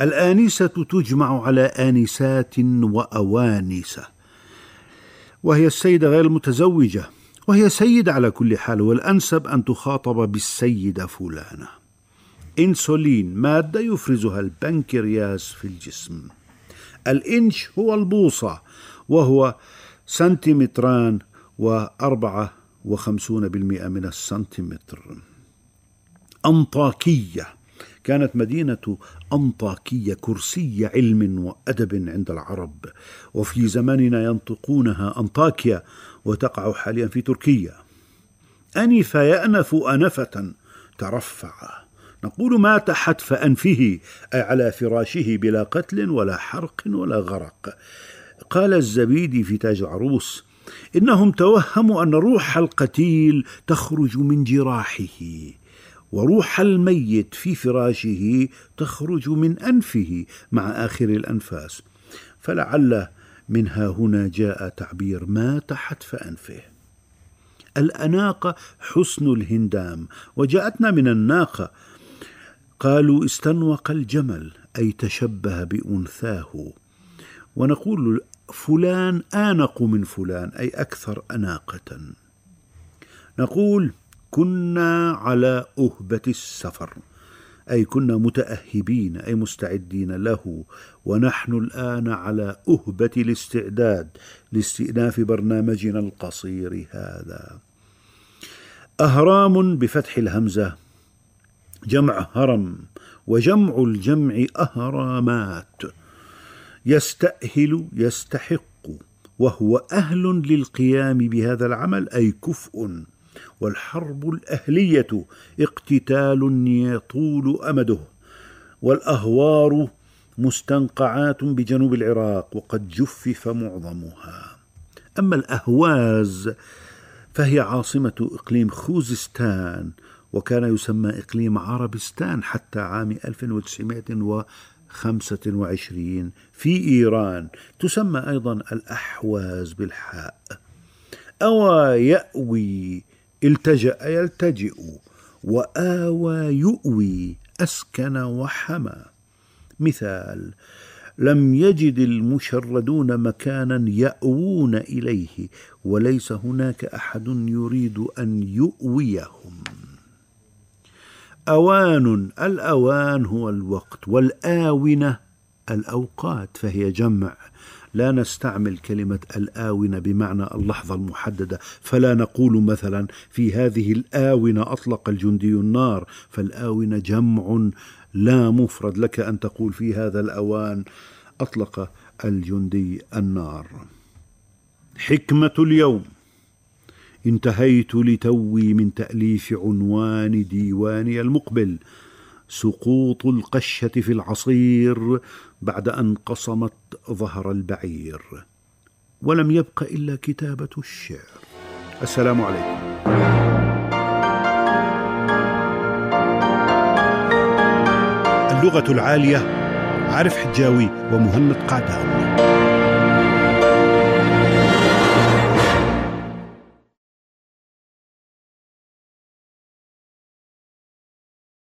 الآنسة تجمع على آنسات وأوانس وهي السيده غير المتزوجة وهي سيده على كل حال والأنسب أن تخاطب بالسيدة فلانة. إنسولين مادة يفرزها البنكرياس في الجسم. الإنش هو البوصة وهو سنتيمتران وأربعة وخمسون بالمئة من السنتيمتر. أنطاكية. كانت مدينة أنطاكية كرسي علم وأدب عند العرب وفي زماننا ينطقونها أنطاكيا وتقع حاليا في تركيا. أنف يأنف أنفة ترفع. نقول مات حتف أنفه أي على فراشه بلا قتل ولا حرق ولا غرق. قال الزبيدي في تاج العروس إنهم توهموا أن روح القتيل تخرج من جراحه. وروح الميت في فراشه تخرج من أنفه مع آخر الأنفاس. فلعل منها هنا جاء تعبير مات حتف انفه الاناقه حسن الهندام وجاءتنا من الناقة. قالوا استنوق الجمل أي تشبه بأنثاه. ونقول فلان آنق من فلان أي أكثر أناقة. نقول كنا على أهبة السفر. أي كنا متأهبين أي مستعدين له. ونحن الآن على أهبة الاستعداد لاستئناف برنامجنا القصير هذا. أهرام بفتح الهمزة جمع هرم وجمع الجمع أهرامات. يستأهل يستحق وهو أهل للقيام بهذا العمل أي كفء. والحرب الأهلية اقتتال يطول أمده والأهوار مستنقعات بجنوب العراق وقد جفف معظمها. أما الأهواز فهي عاصمة إقليم خوزستان وكان يسمى إقليم عربستان حتى عام 1925 في إيران تسمى أيضا الأحواز بالحاء. أوى يأوي التجأ يلتجئ وآوى يؤوي أسكن وحمى مثال لم يجد المشردون مكانا يأوون إليه وليس هناك أحد يريد أن يؤويهم. أوان الأوان هو الوقت والآونة الأوقات فهي جمع. لا نستعمل كلمة الآونة بمعنى اللحظة المحددة. فلا نقول مثلا في هذه الآونة أطلق الجندي النار. فالآونة جمع لا مفرد لك أن تقول في هذا الأوان أطلق الجندي النار. حكمة اليوم. انتهيت لتوي من تأليف عنوان ديواني المقبل. سقوط القشة في العصير بعد أن قصمت ظهر البعير ولم يبق إلا كتابة الشعر. السلام عليكم. اللغة العالية عارف حجاوي ومهند قعدان